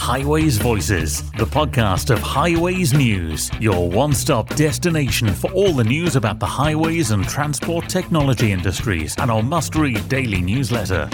Highways Voices, the podcast of Highways News, your one stop destination for all the news about the highways and transport technology industries, and our must read daily newsletter.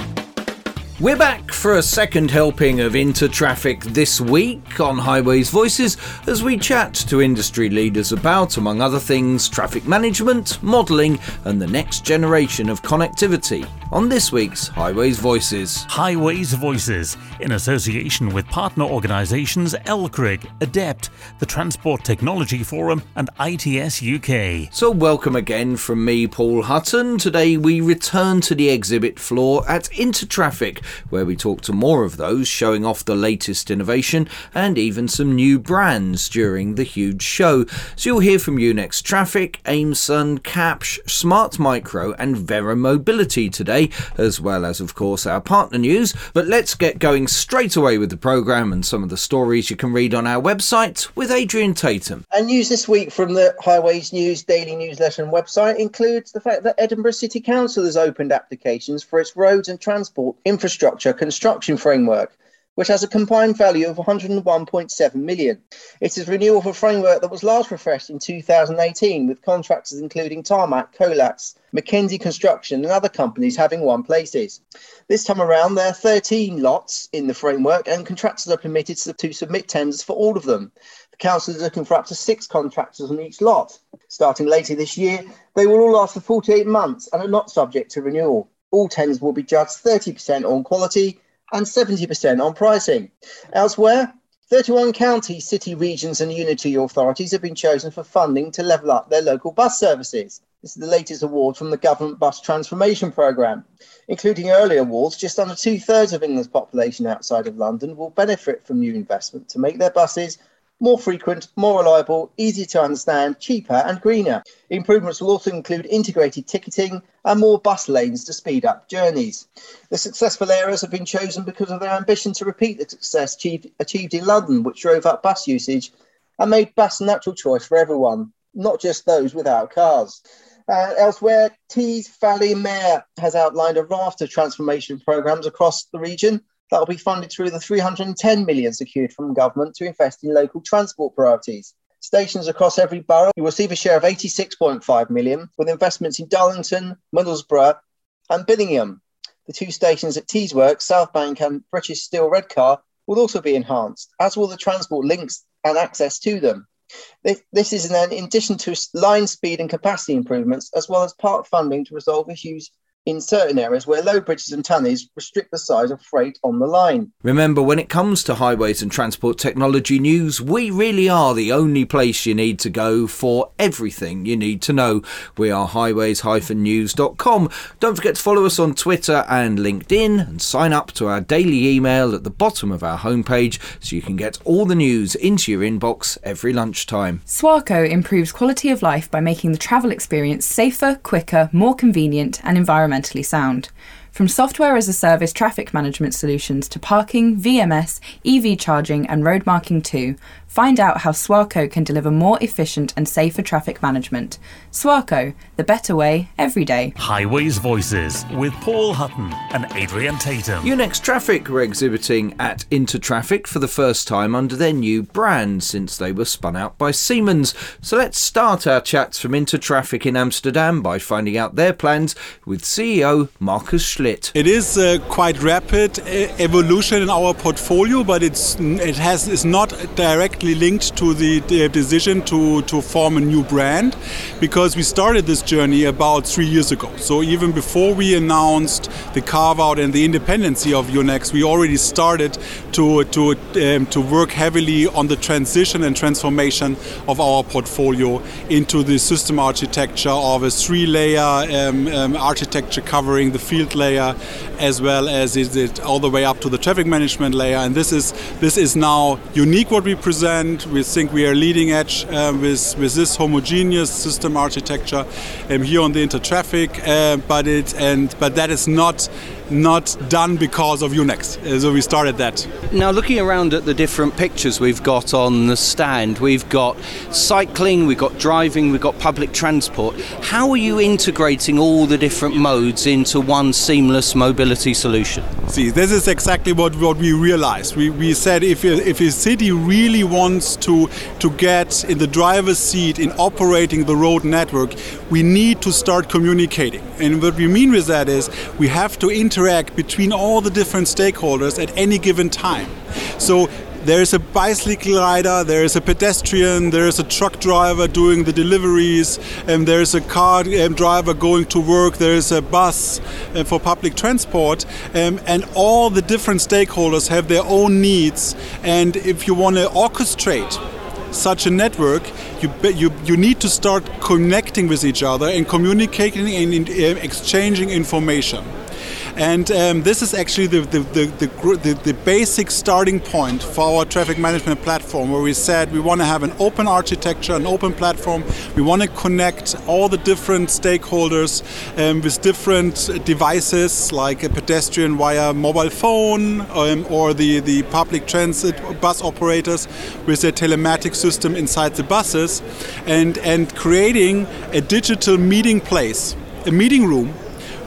We're back for a second helping of Intertraffic this week on Highways Voices as we chat to industry leaders about, among other things, traffic management, modelling, and the next generation of connectivity on this week's Highways Voices. Highways Voices, in association with partner organisations LCRIG, ADEPT, the Transport Technology Forum, and ITS UK. So, welcome again from me, Paul Hutton. Today we return to the exhibit floor at Intertraffic, where we talk to more of those showing off the latest innovation and even some new brands during the huge show. So, you'll hear from Yunex Traffic, Aimsun, Kapsch, Smart Micro, and Verra Mobility today today, as well as, of course, our partner news. But let's get going straight away with the programme and some of the stories you can read on our website with Adrian Tatum. And news this week from the Highways News daily newsletter and website includes the fact that Edinburgh City Council has opened applications for its roads and transport infrastructure construction framework which has a combined value of 101.7 million. It is renewal of a framework that was last refreshed in 2018 with contractors including Tarmac, Colas, Mackenzie Construction and other companies having won places. This time around there are 13 lots in the framework and contractors are permitted to submit tenders for all of them. The council is looking for up to six contractors on each lot. Starting later this year, they will all last for 48 months and are not subject to renewal. All tenders will be judged 30% on quality and 70% on pricing. Elsewhere, 31 counties, city regions, and unity authorities have been chosen for funding to level up their local bus services. This is the latest award from the Government Bus Transformation Programme. Including early awards, just under two thirds of England's population outside of London will benefit from new investment to make their buses more frequent, more reliable, easier to understand, cheaper, and greener. Improvements will also include integrated ticketing and more bus lanes to speed up journeys. The successful areas have been chosen because of their ambition to repeat the success achieved, in London, which drove up bus usage and made bus a natural choice for everyone, not just those without cars. Uh, elsewhere, Tees Valley Mayor has outlined a raft of transformation programs across the region that will be funded through the 310 million secured from government to invest in local transport priorities. Stations across every borough will receive a share of 86.5 million, with investments in Darlington, Middlesbrough, and Billingham. The two stations at Teesworks, Southbank, and British Steel Redcar will also be enhanced, as will the transport links and access to them. This is in addition to line speed and capacity improvements, as well as part funding to resolve issues in certain areas where low bridges and tunnels restrict the size of freight on the line. Remember, when it comes to highways and transport technology news, we really are the only place you need to go for everything you need to know. We are highways-news.com. Don't forget to follow us on Twitter and LinkedIn and sign up to our daily email at the bottom of our homepage so you can get all the news into your inbox every lunchtime. Swarco improves quality of life by making the travel experience safer, quicker, more convenient and environmentally environmentally sound. From software as a service traffic management solutions to parking, VMS, EV charging, and road marking too, Find out how Swarco can deliver more efficient and safer traffic management. Swarco, the better way every day. Highways Voices with Paul Hutton and Adrian Tatum. Yunex Traffic were exhibiting at Intertraffic for the first time under their new brand since they were spun out by Siemens. So let's start our chats from Intertraffic in Amsterdam by finding out their plans with CEO Markus Schlitt. It is a quite rapid uh, evolution in our portfolio, but it's it has is not directly directly linked to the, decision to, to form a new brand because we started this journey about three years ago. So even before we announced the carve out and the independency of Yunex, we already started to, to, um, to work heavily on the transition and transformation of our portfolio into the system architecture of a three layer um, um, architecture covering the field layer as well as is it all the way up to the traffic management layer. And this is, this is now unique what we present we think we are leading edge uh, with, with this homogeneous system architecture um, here on the intertraffic, uh, but it and but that is not not done because of Yunex. Uh, so we started that. Now, looking around at the different pictures we've got on the stand, we've got cycling, we've got driving, we've got public transport. How are you integrating all the different modes into one seamless mobility solution? See, this is exactly what, what we realized. We, we said if a, if a city really wants to, to get in the driver's seat in operating the road network, we need to start communicating. And what we mean with that is we have to interact between all the different stakeholders at any given time. So there's a bicycle rider, there's a pedestrian, there's a truck driver doing the deliveries, and there's a car um, driver going to work, there's a bus uh, for public transport, um, and all the different stakeholders have their own needs. And if you want to orchestrate such a network, you, you, you need to start connecting with each other and communicating and exchanging information. And um, this is actually the, the, the, the, basic starting point for our traffic management platform, where we said we want to have an open architecture, an open platform. We want to connect all the different stakeholders um, with different devices, like a pedestrian via mobile phone, um, or the, the public transit bus operators with their telematic system inside the buses, and, and creating a digital meeting place, a meeting room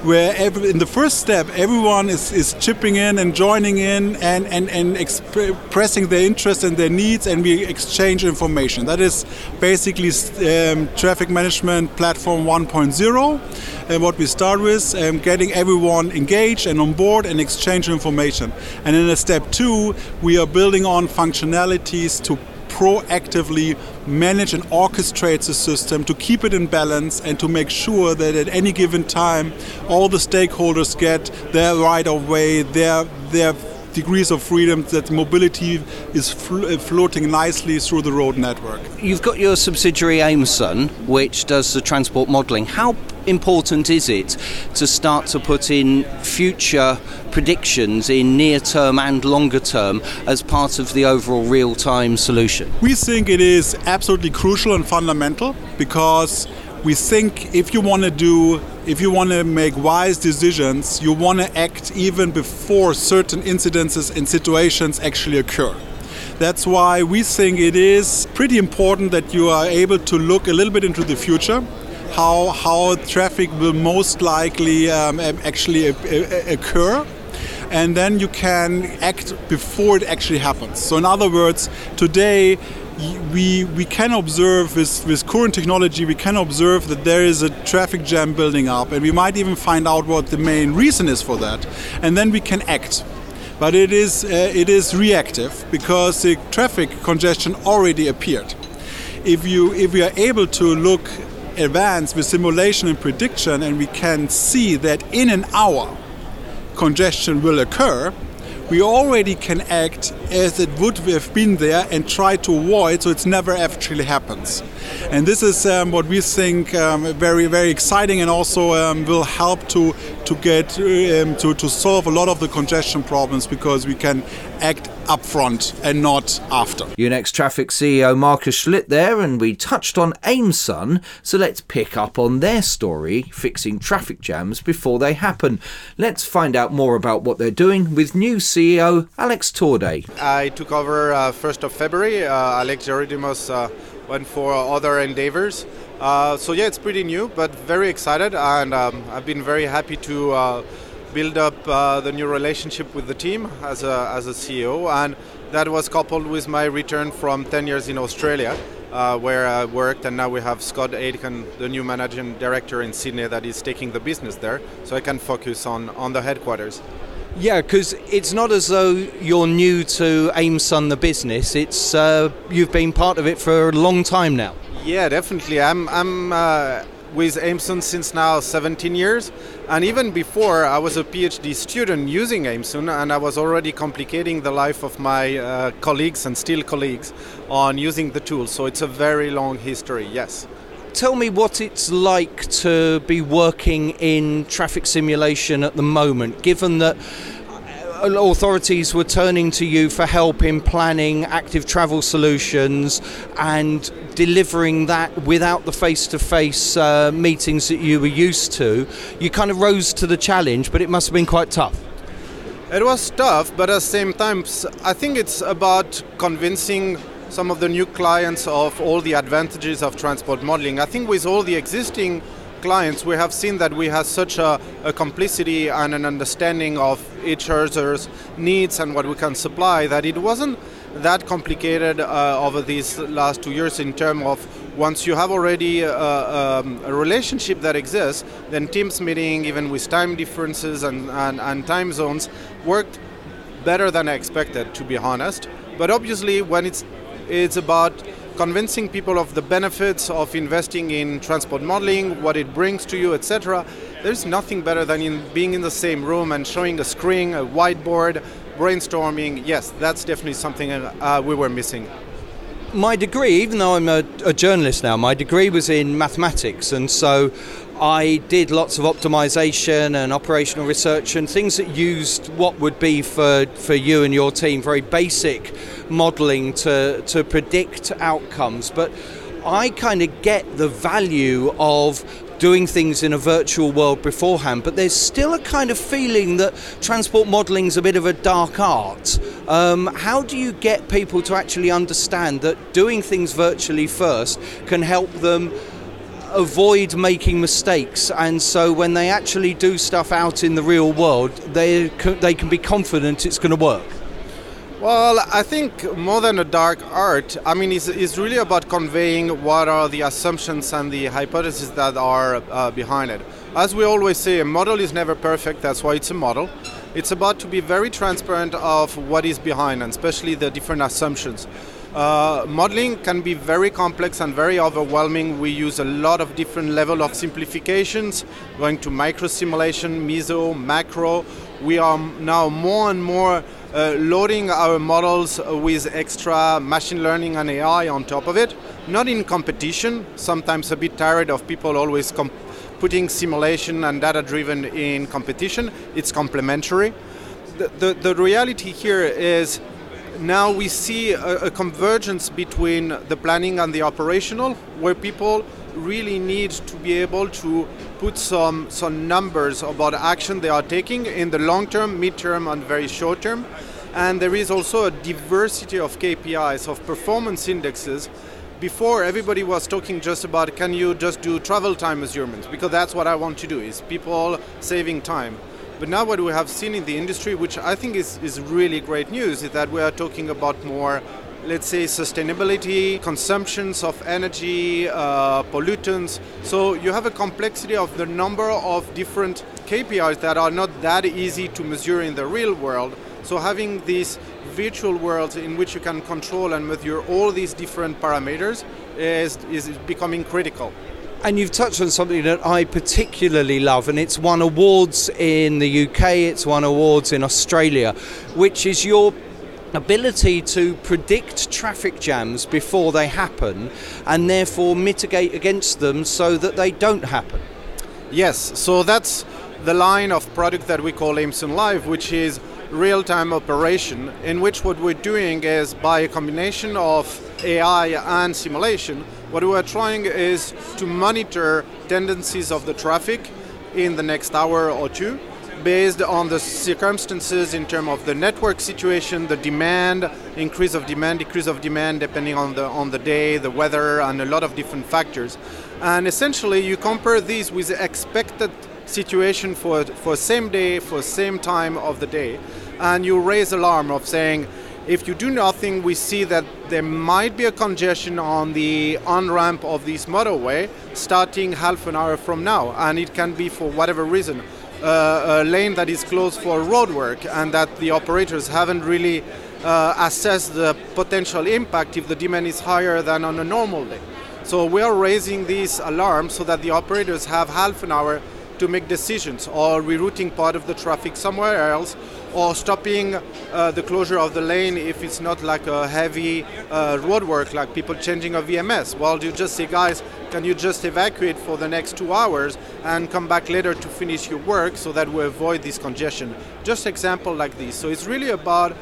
where every, in the first step everyone is, is chipping in and joining in and, and, and expressing their interest and their needs and we exchange information. That is basically um, traffic management platform 1.0 and what we start with um, getting everyone engaged and on board and exchange information. And in a step two we are building on functionalities to proactively manage and orchestrate the system to keep it in balance and to make sure that at any given time all the stakeholders get their right of way, their their degrees of freedom that mobility is fl- uh, floating nicely through the road network. You've got your subsidiary Aimsun, which does the transport modelling. How important is it to start to put in future predictions in near term and longer term as part of the overall real time solution? We think it is absolutely crucial and fundamental because we think if you want to do if you want to make wise decisions you want to act even before certain incidences and situations actually occur that's why we think it is pretty important that you are able to look a little bit into the future how how traffic will most likely um, actually occur. And then you can act before it actually happens. So in other words today we we can observe with, with current technology we can observe that there is a traffic jam building up. And we might even find out what the main reason is for that. And then we can act. But it is uh, it is reactive because the traffic congestion already appeared. If you if we are able to look advanced with simulation and prediction and we can see that in an hour congestion will occur we already can act as it would have been there and try to avoid so it never actually happens. And this is um, what we think um, very, very exciting and also um, will help to, to get um, to, to solve a lot of the congestion problems because we can act upfront and not after. Yunex Traffic CEO Markus Schlitt there, and we touched on Aimsun, so let's pick up on their story, fixing traffic jams before they happen. Let's find out more about what they're doing with new CEO Alex Torday. I took over uh, 1st of February. Uh, Alex Gerodimos uh, went for other endeavors. Uh, so yeah, it's pretty new, but very excited, and um, I've been very happy to uh, build up uh, the new relationship with the team as a, as a CEO, and that was coupled with my return from 10 years in Australia, uh, where I worked, and now we have Scott Aitken, the new managing director in Sydney, that is taking the business there, so I can focus on, on the headquarters. Yeah, because it's not as though you're new to Aimsun, the business. It's uh, you've been part of it for a long time now. Yeah, definitely. I'm I'm uh, with Aimsun since now 17 years. And even before, I was a PhD student using Aimsun, and I was already complicating the life of my uh, colleagues and still colleagues on using the tool. So it's a very long history, yes. Tell me what it's like to be working in traffic simulation at the moment, given that authorities were turning to you for help in planning active travel solutions and delivering that without the face to face meetings that you were used to. You kind of rose to the challenge, but it must have been quite tough. It was tough, but at the same time, I think it's about convincing some of the new clients of all the advantages of transport modeling. I think with all the existing clients, we have seen that we have such a, a, complicity and an understanding of each other's needs and what we can supply that it wasn't that complicated uh, over these last two years in terms of once you have already a, uh, um, a, relationship that exists, then Teams meeting, even with time differences and, and, and time zones, worked better than I expected, to be honest. But obviously, when it's it's about convincing people of the benefits of investing in transport modeling, what it brings to you, etc. There's nothing better than in being in the same room and showing a screen, a whiteboard, brainstorming. Yes, that's definitely something uh, we were missing. My degree, even though I'm a, a journalist now, my degree was in mathematics, and so I did lots of optimization and operational research and things that used what would be for, for you and your team very basic modeling to, to predict outcomes. But I kind of get the value of doing things in a virtual world beforehand, but there's still a kind of feeling that transport modelling is a bit of a dark art. Um, how do you get people to actually understand that doing things virtually first can help them? Avoid making mistakes, and so when they actually do stuff out in the real world, they they can be confident it's going to work. Well, I think more than a dark art, I mean, it's, it's really about conveying what are the assumptions and the hypotheses that are uh, behind it. As we always say, a model is never perfect, that's why it's a model. It's about to be very transparent of what is behind, and especially the different assumptions. Uh, modeling can be very complex and very overwhelming. We use a lot of different level of simplifications, going to micro simulation, meso, macro. We are now more and more uh, loading our models with extra machine learning and AI on top of it. Not in competition. Sometimes a bit tired of people always comp- putting simulation and data driven in competition. It's complementary. The, the, the reality here is now we see a, a, convergence between the planning and the operational, where people really need to be able to put some, some numbers about action they are taking in the long term, mid term, and very short term. And there is also a diversity of KPIs, of performance indexes. Before, everybody was talking just about can you just do travel time measurements, because that's what I want to do, is people saving time. But now what we have seen in the industry, which I think is, is really great news, is that we are talking about more let's say sustainability, consumptions of energy, uh, pollutants. So you have a complexity of the number of different KPIs that are not that easy to measure in the real world. So having these virtual worlds in which you can control and measure all these different parameters is, is becoming critical. And you've touched on something that I particularly love, and it's won awards in the UK, it's won awards in Australia, which is your ability to predict traffic jams before they happen and therefore mitigate against them so that they don't happen. Yes, so that's the line of product that we call Aimsun Live, which is real time operation, in which what we're doing is by a combination of AI and simulation what we are trying is to monitor tendencies of the traffic in the next hour or two based on the circumstances in terms of the network situation, the demand, increase of demand, decrease of demand depending on the on the day, the weather and a lot of different factors. And essentially you compare these with the expected situation for for same day, for same time of the day, and you raise alarm of saying if you do nothing, we see that there might be a congestion on the on ramp of this motorway starting half an hour from now, and it can be for whatever reason. Uh, a lane that is closed for road work and that the operators haven't really uh, assessed the potential impact if the demand is higher than on a normal day. So we are raising these alarms so that the operators have half an hour to make decisions or rerouting part of the traffic somewhere else or stopping uh, the closure of the lane if it's not like a heavy uh, roadwork, like people changing a VMS. Well, you just say, guys, can you just evacuate for the next two hours and come back later to finish your work so that we avoid this congestion? Just example like this. So it's really about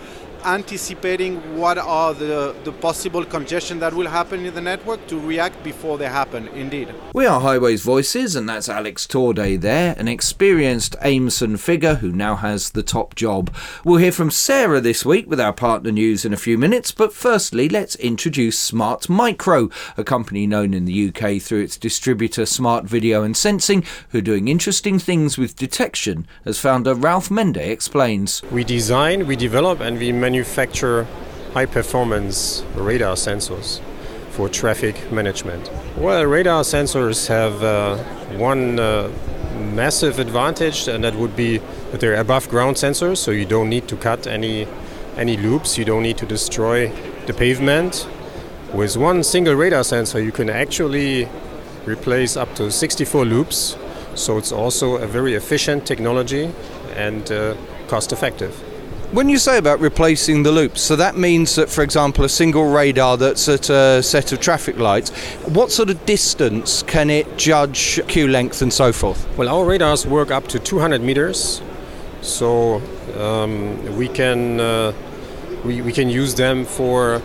anticipating what are the, the possible congestion that will happen in the network to react before they happen, indeed. We are Highways Voices, and that's Alex Torday there, an experienced Aimsun figure who now has the top job. We'll hear from Sarah this week with our partner news in a few minutes, but firstly, let's introduce Smart Micro, a company known in the UK through its distributor Smart Video and Sensing, who are doing interesting things with detection, as founder Ralph Mende explains. We design, we develop, and we manufacture manufacture high performance radar sensors for traffic management. Well, radar sensors have uh, one uh, massive advantage, and that would be that they're above ground sensors, so you don't need to cut any any loops, you don't need to destroy the pavement. With one single radar sensor, you can actually replace up to 64 loops, so it's also a very efficient technology and uh, cost effective. When you say about replacing the loops, so that means that, for example, a single radar that's at a set of traffic lights, what sort of distance can it judge queue length and so forth? Well, our radars work up to 200 meters, so um, we can uh, we, we can use them for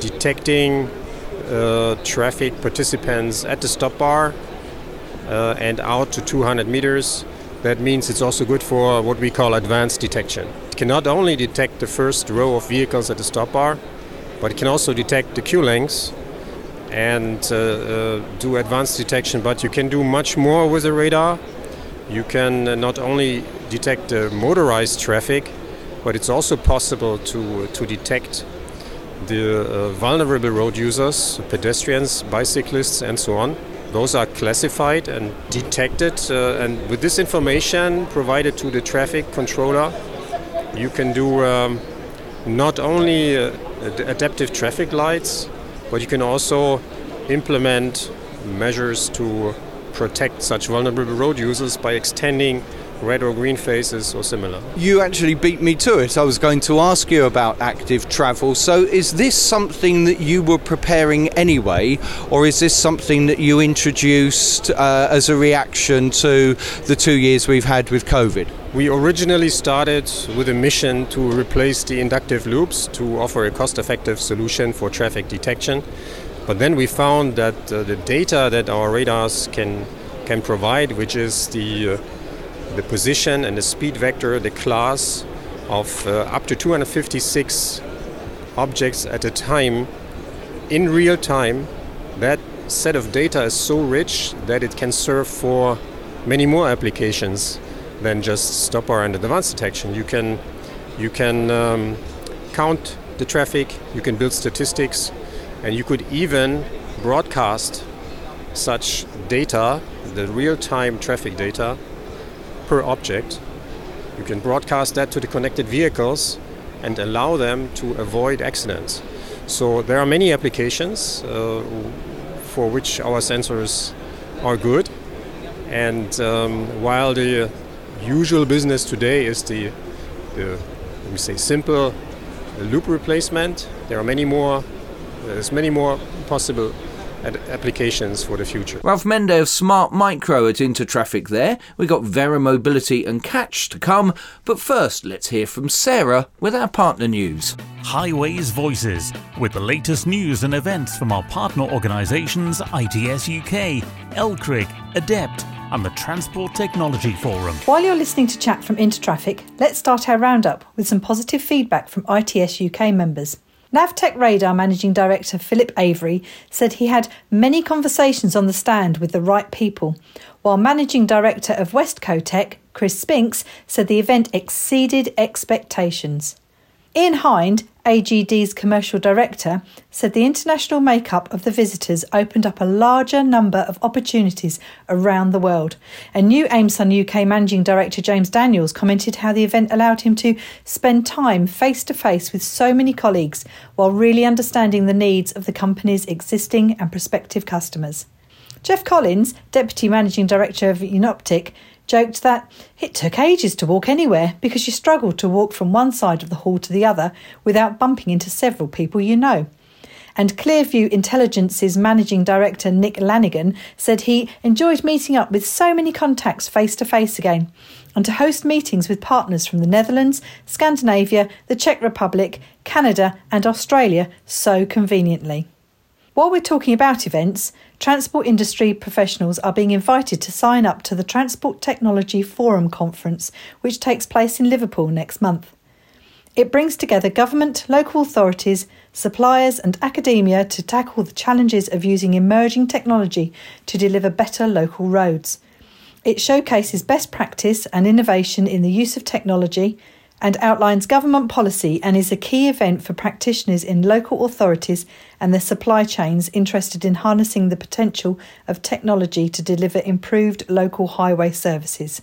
detecting uh, traffic participants at the stop bar uh, and out to 200 meters. That means it's also good for what we call advanced detection can not only detect the first row of vehicles at the stop bar, but it can also detect the queue lengths and uh, uh, do advanced detection. But you can do much more with a radar. You can uh, not only detect the motorized traffic, but it's also possible to, to detect the uh, vulnerable road users, pedestrians, bicyclists, and so on. Those are classified and detected, uh, and with this information provided to the traffic controller, you can do um, not only uh, adaptive traffic lights, but you can also implement measures to protect such vulnerable road users by extending red or green faces or similar. You actually beat me to it. I was going to ask you about active travel. So, is this something that you were preparing anyway, or is this something that you introduced uh, as a reaction to the two years we've had with COVID? We originally started with a mission to replace the inductive loops to offer a cost effective solution for traffic detection. But then we found that uh, the data that our radars can, can provide, which is the, uh, the position and the speed vector, the class of uh, up to 256 objects at a time in real time, that set of data is so rich that it can serve for many more applications than just stop bar and advanced detection. You can you can um, count the traffic, you can build statistics, and you could even broadcast such data, the real-time traffic data per object. You can broadcast that to the connected vehicles and allow them to avoid accidents. So there are many applications uh, for which our sensors are good. And um, while the usual business today is the, the let me say simple loop replacement. There are many more. There's many more possible applications for the future. Ralph Mende of Smart Micro at Intertraffic there. We got Verra Mobility and Kapsch to come, but first let's hear from Sarah with our partner news. Highways Voices with the latest news and events from our partner organisations ITS UK, LCRIG, Adept, and the Transport Technology Forum. While you're listening to chat from Intertraffic, let's start our roundup with some positive feedback from ITS UK members. Navtech Radar Managing Director Philip Avery said he had many conversations on the stand with the right people, while Managing Director of Westcotec, Chris Spinks, said the event exceeded expectations. Ian Hind, AGD's commercial director, said the international makeup of the visitors opened up a larger number of opportunities around the world. And new Aimsun UK managing director James Daniels commented how the event allowed him to spend time face to face with so many colleagues while really understanding the needs of the company's existing and prospective customers. Jeff Collins, deputy managing director of Unoptic, joked that it took ages to walk anywhere because you struggled to walk from one side of the hall to the other without bumping into several people you know. And Clearview Intelligence's managing director Nick Lanigan said he enjoyed meeting up with so many contacts face to face again and to host meetings with partners from the Netherlands, Scandinavia, the Czech Republic, Canada, and Australia so conveniently. While we're talking about events, transport industry professionals are being invited to sign up to the Transport Technology Forum Conference, which takes place in Liverpool next month. It brings together government, local authorities, suppliers, and academia to tackle the challenges of using emerging technology to deliver better local roads. It showcases best practice and innovation in the use of technology and outlines government policy and is a key event for practitioners in local authorities and their supply chains interested in harnessing the potential of technology to deliver improved local highway services.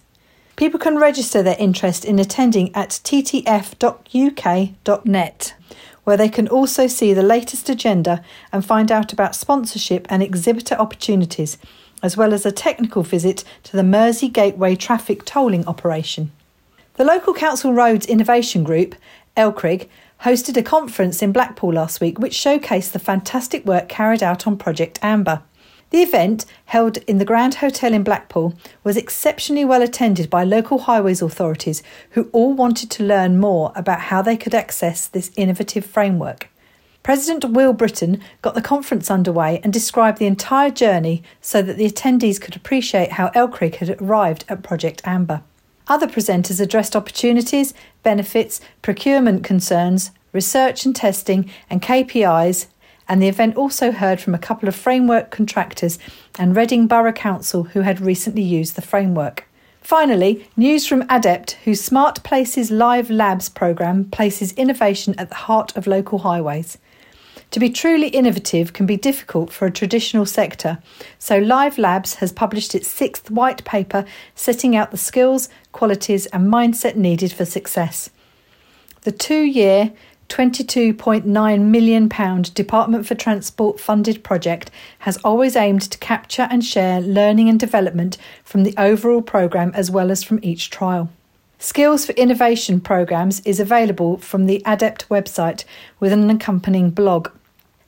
People can register their interest in attending at ttf.uk.net, where they can also see the latest agenda and find out about sponsorship and exhibitor opportunities, as well as a technical visit to the Mersey Gateway traffic tolling operation. The local council roads innovation group, LCRIG, hosted a conference in Blackpool last week which showcased the fantastic work carried out on Project Amber. The event, held in the Grand Hotel in Blackpool, was exceptionally well attended by local highways authorities who all wanted to learn more about how they could access this innovative framework. President Will Britton got the conference underway and described the entire journey so that the attendees could appreciate how LCRIG had arrived at Project Amber. Other presenters addressed opportunities, benefits, procurement concerns, research and testing, and KPIs and the event also heard from a couple of framework contractors and Reading Borough Council who had recently used the framework. Finally, news from Adept, whose Smart Places Live Labs programme places innovation at the heart of local highways. To be truly innovative can be difficult for a traditional sector, so Live Labs has published its sixth white paper setting out the skills, qualities, and mindset needed for success. The two year, £22.9 million Department for Transport funded project has always aimed to capture and share learning and development from the overall programme as well as from each trial. Skills for Innovation programmes is available from the Adept website with an accompanying blog.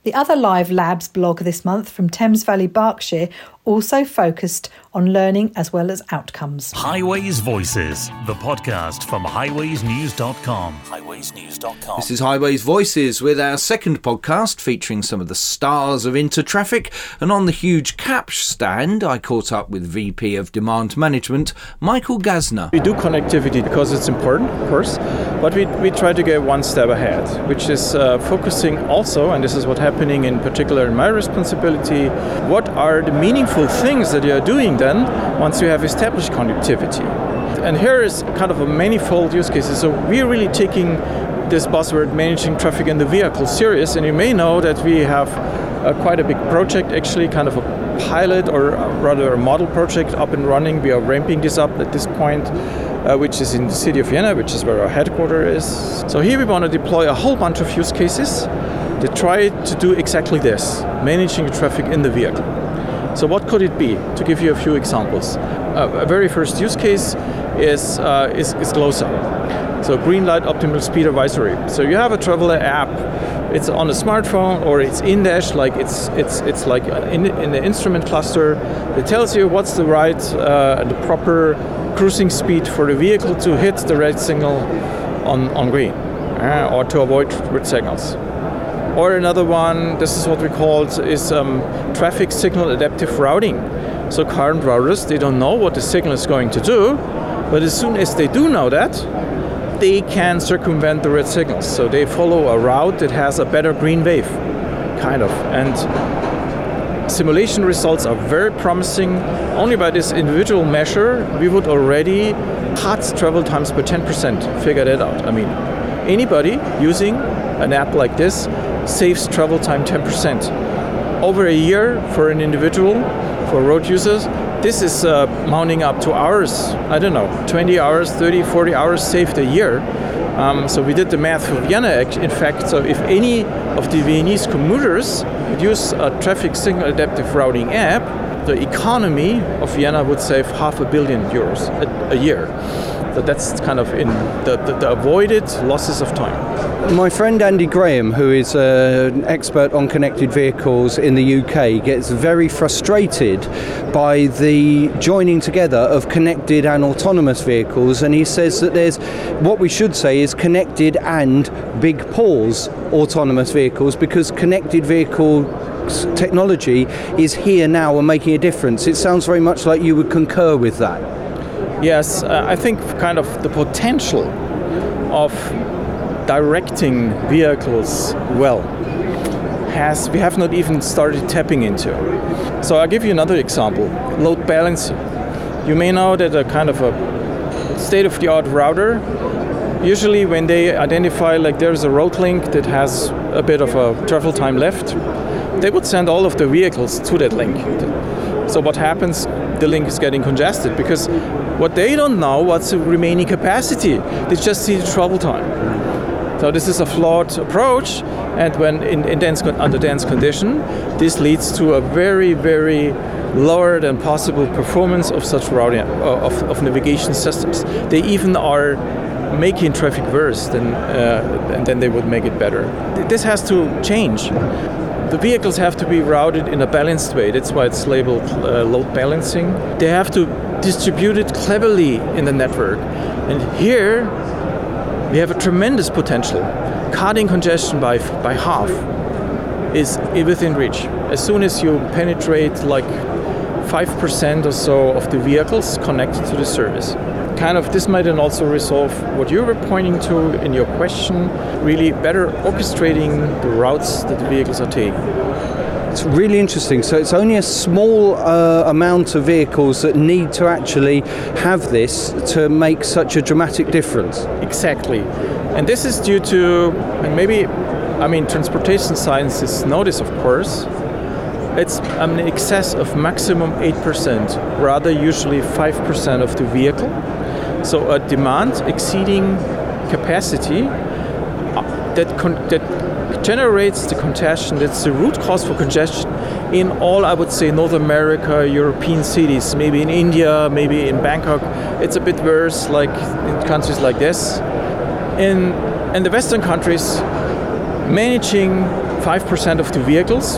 The other Live Labs blog this month from Thames Valley Berkshire also focused on learning as well as outcomes. Highways Voices, the podcast from highwaysnews.com. Highwaysnews.com. This is Highways Voices with our second podcast featuring some of the stars of Intertraffic. And on the huge KAPSCH stand, I caught up with VP of Demand Management, Michael Gasner. We do connectivity because it's important, of course, but we, we try to get one step ahead, which is uh, focusing also, and this is what's happening in particular in my responsibility, what are the meaningful things that you are doing then once you have established connectivity. And here is kind of a manifold use cases. So we're really taking this buzzword managing traffic in the vehicle serious, and you may know that we have uh, quite a big project, actually, kind of a pilot or rather a model project up and running. We are ramping this up at this point. Uh, which is in the city of Vienna, which is where our headquarters is. So here we want to deploy a whole bunch of use cases that try to do exactly this, managing traffic in the vehicle. So what could it be? To give you a few examples. Uh, a very first use case is, uh, is, is GLOSA. So green light optimal speed advisory. So you have a traveler app. It's on a smartphone or it's in dash, like it's it's it's like in, in the instrument cluster. It tells you what's the right uh, the proper cruising speed for the vehicle to hit the red signal on on green, uh, or to avoid red signals. Or another one, this is what we call is um, traffic signal adaptive routing. So current routers, they don't know what the signal is going to do, but as soon as they do know that, they can circumvent the red signals. So they follow a route that has a better green wave, kind of. And simulation results are very promising. Only by this individual measure, we would already cut travel times by 10%. Figure that out. I mean, anybody using an app like this saves travel time 10%. Over a year for an individual, for road users, this is uh, mounting up to hours, I don't know, 20 hours, 30, 40 hours saved a year. Um, so we did the math for Vienna, in fact. So if any of the Viennese commuters use a traffic signal adaptive routing app, the economy of Vienna would save half a billion euros a, a year. So that's kind of in the, the, the avoided losses of time. My friend Andy Graham, who is uh, an expert on connected vehicles in the UK, gets very frustrated by the joining together of connected and autonomous vehicles, and he says that there's what we should say is connected and big pause autonomous vehicles because connected vehicle technology is here now and making a difference. It sounds very much like you would concur with that. Yes, uh, I think kind of the potential of directing vehicles well has we have not even started tapping into. So I'll give you another example. Load balancing. You may know that a kind of a state-of-the-art router usually when they identify like there's a road link that has a bit of a travel time left they would send all of the vehicles to that link so what happens the link is getting congested because what they don't know what's the remaining capacity they just see the travel time so this is a flawed approach and when in, in dense under dense condition this leads to a very very lower than possible performance of such routing uh, of, of navigation systems they even are making traffic worse, than uh, they would make it better. This has to change. The vehicles have to be routed in a balanced way. That's why it's labeled uh, load balancing. They have to distribute it cleverly in the network. And here we have a tremendous potential. Cutting congestion by by half is within reach. As soon as you penetrate like 5% or so of the vehicles connected to the service kind of this might then also resolve what you were pointing to in your question really better orchestrating the routes that the vehicles are taking it's really interesting. So it's only a small uh, amount of vehicles that need to actually have this to make such a dramatic difference. Exactly. And this is due to, and maybe, I mean, transportation scientists know this, of course. It's an excess of maximum 8%, rather usually 5% of the vehicle so a demand exceeding capacity uh, that, that generates the congestion, that's the root cause for congestion in all, I would say, North America, European cities, maybe in India, maybe in Bangkok. It's a bit worse, like in countries like this. In, in the Western countries, managing 5% of the vehicles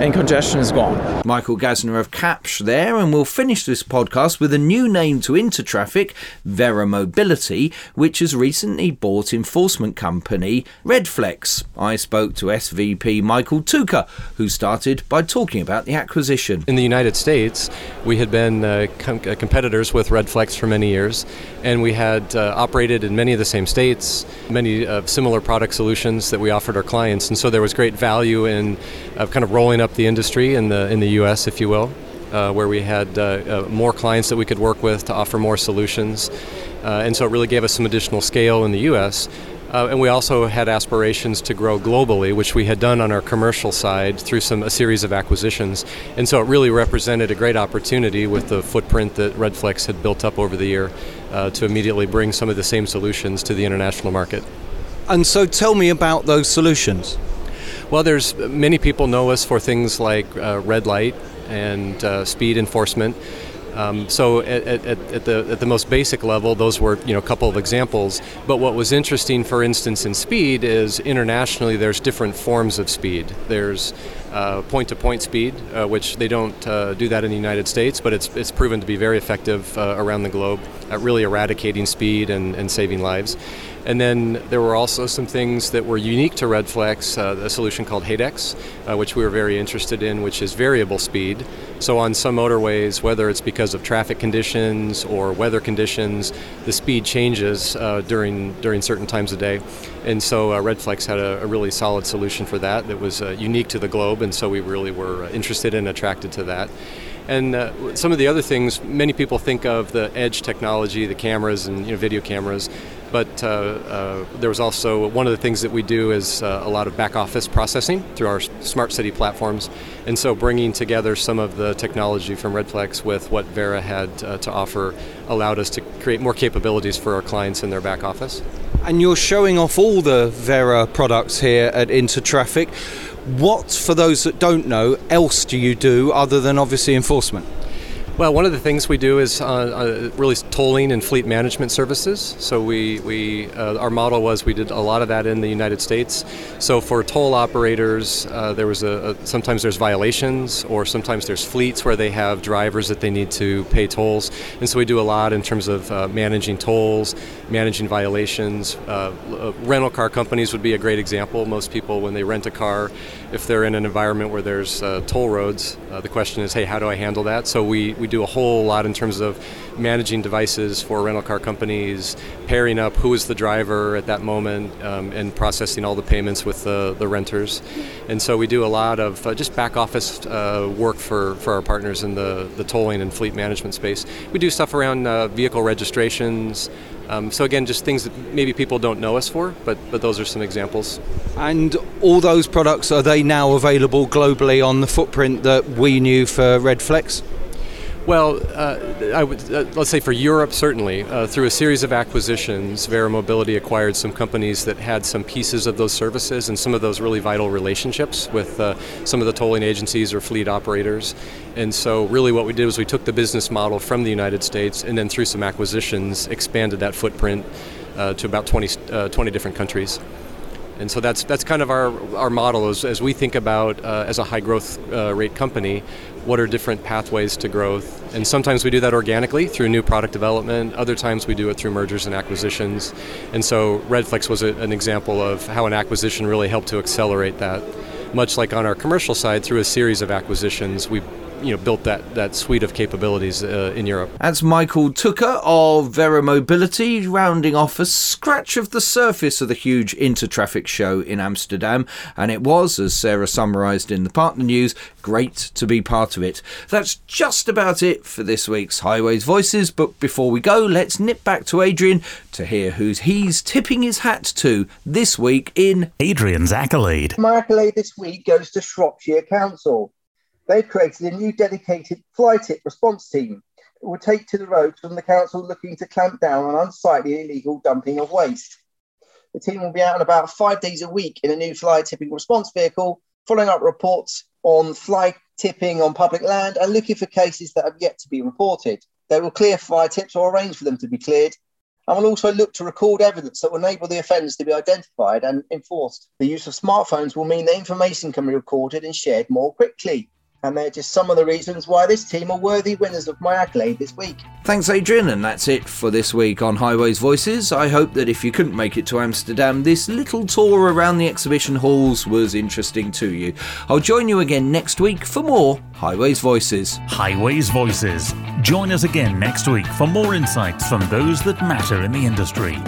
and congestion is gone. Michael Gasner of Kapsch there, and we'll finish this podcast with a new name to Intertraffic, Verra Mobility, which has recently bought enforcement company Redflex. I spoke to SVP Michael Tuka, who started by talking about the acquisition. In the United States, we had been uh, com- uh, competitors with Redflex for many years, and we had uh, operated in many of the same states, many uh, similar product solutions that we offered our clients, and so there was great value in uh, kind of rolling up the industry in the in the U.S., if you will, uh, where we had uh, uh, more clients that we could work with to offer more solutions, uh, and so it really gave us some additional scale in the U.S. Uh, and we also had aspirations to grow globally, which we had done on our commercial side through some a series of acquisitions. And so it really represented a great opportunity with the footprint that Redflex had built up over the year to immediately bring some of the same solutions to the international market. And so tell me about those solutions. Well, there's many people know us for things like uh, red light and uh, speed enforcement. Um, so at, at, at, the, at the most basic level, those were you know a couple of examples. But what was interesting, for instance, in speed is internationally there's different forms of speed. There's uh, point-to-point speed, uh, which they don't uh, do that in the United States, but it's, it's proven to be very effective uh, around the globe at really eradicating speed and, and saving lives. And then there were also some things that were unique to Redflex, uh, a solution called HADEX, uh, which we were very interested in, which is variable speed. So on some motorways, whether it's because of traffic conditions or weather conditions, the speed changes uh, during during certain times of day. And so uh, Redflex had a, a, really solid solution for that that was uh, unique to the globe, and so we really were uh, interested and attracted to that. And uh, some of the other things, many people think of the edge technology, the cameras and you know, video cameras, but uh, uh, there was also one of the things that we do is uh, a lot of back office processing through our smart city platforms. And so bringing together some of the technology from Redflex with what Verra had uh, to offer allowed us to create more capabilities for our clients in their back office. And you're showing off all the Verra products here at Intertraffic. What, for those that don't know, else do you do other than obviously enforcement? Well, one of the things we do is uh, uh, really tolling and fleet management services. So we, we uh, our model was we did a lot of that in the United States. So for toll operators, uh, there was a, a, sometimes there's violations, or sometimes there's fleets where they have drivers that they need to pay tolls, and so we do a lot in terms of uh, managing tolls, managing violations. Uh, rental car companies would be a great example. Most people, when they rent a car, if they're in an environment where there's toll roads, the question is, hey, how do I handle that? So we we do a whole lot in terms of managing devices for rental car companies, pairing up who is the driver at that moment, um, and processing all the payments with the, the renters. And so we do a lot of uh, just back office uh, work for, for our partners in the, the tolling and fleet management space. We do stuff around uh, vehicle registrations. Um, so again, just things that maybe people don't know us for, but but those are some examples. And all those products are they now available globally on the footprint that we knew for Redflex? Well, uh, I would, uh, let's say for Europe, certainly. Uh, through a series of acquisitions, Verra Mobility acquired some companies that had some pieces of those services and some of those really vital relationships with uh, some of the tolling agencies or fleet operators. And so, really, what we did was we took the business model from the United States and then, through some acquisitions, expanded that footprint uh, to about 20, uh, 20 different countries. And so that's that's kind of our, our model as, as we think about uh, as a high growth uh, rate company, what are different pathways to growth. And sometimes we do that organically through new product development, other times we do it through mergers and acquisitions. And so Redflex was a, an example of how an acquisition really helped to accelerate that. Much like on our commercial side, through a series of acquisitions, we you know built that that suite of capabilities uh, in Europe. That's Michael Tucker of Verra Mobility, rounding off a scratch of the surface of the huge Intertraffic show in Amsterdam, and it was, as Sarah summarised in the partner news, great to be part of it. That's just about it for this week's Highways Voices. But before we go, let's nip back to Adrian to hear who's he's tipping his hat to this week in Adrian's accolade. My accolade this week goes to Shropshire Council they've created a new dedicated fly tip response team that will take to the roads from the council looking to clamp down on unsightly illegal dumping of waste. The team will be out and about five days a week in a new fly tipping response vehicle, following up reports on fly tipping on public land and looking for cases that have yet to be reported. They will clear fly tips or arrange for them to be cleared and will also look to record evidence that will enable the offenders to be identified and enforced. The use of smartphones will mean that information can be recorded and shared more quickly. And they're just some of the reasons why this team are worthy winners of my accolade this week. Thanks, Adrian, and that's it for this week on Highways Voices. I hope that if you couldn't make it to Amsterdam, this little tour around the exhibition halls was interesting to you. I'll join you again next week for more Highways Voices. Highways Voices. Join us again next week for more insights from those that matter in the industry.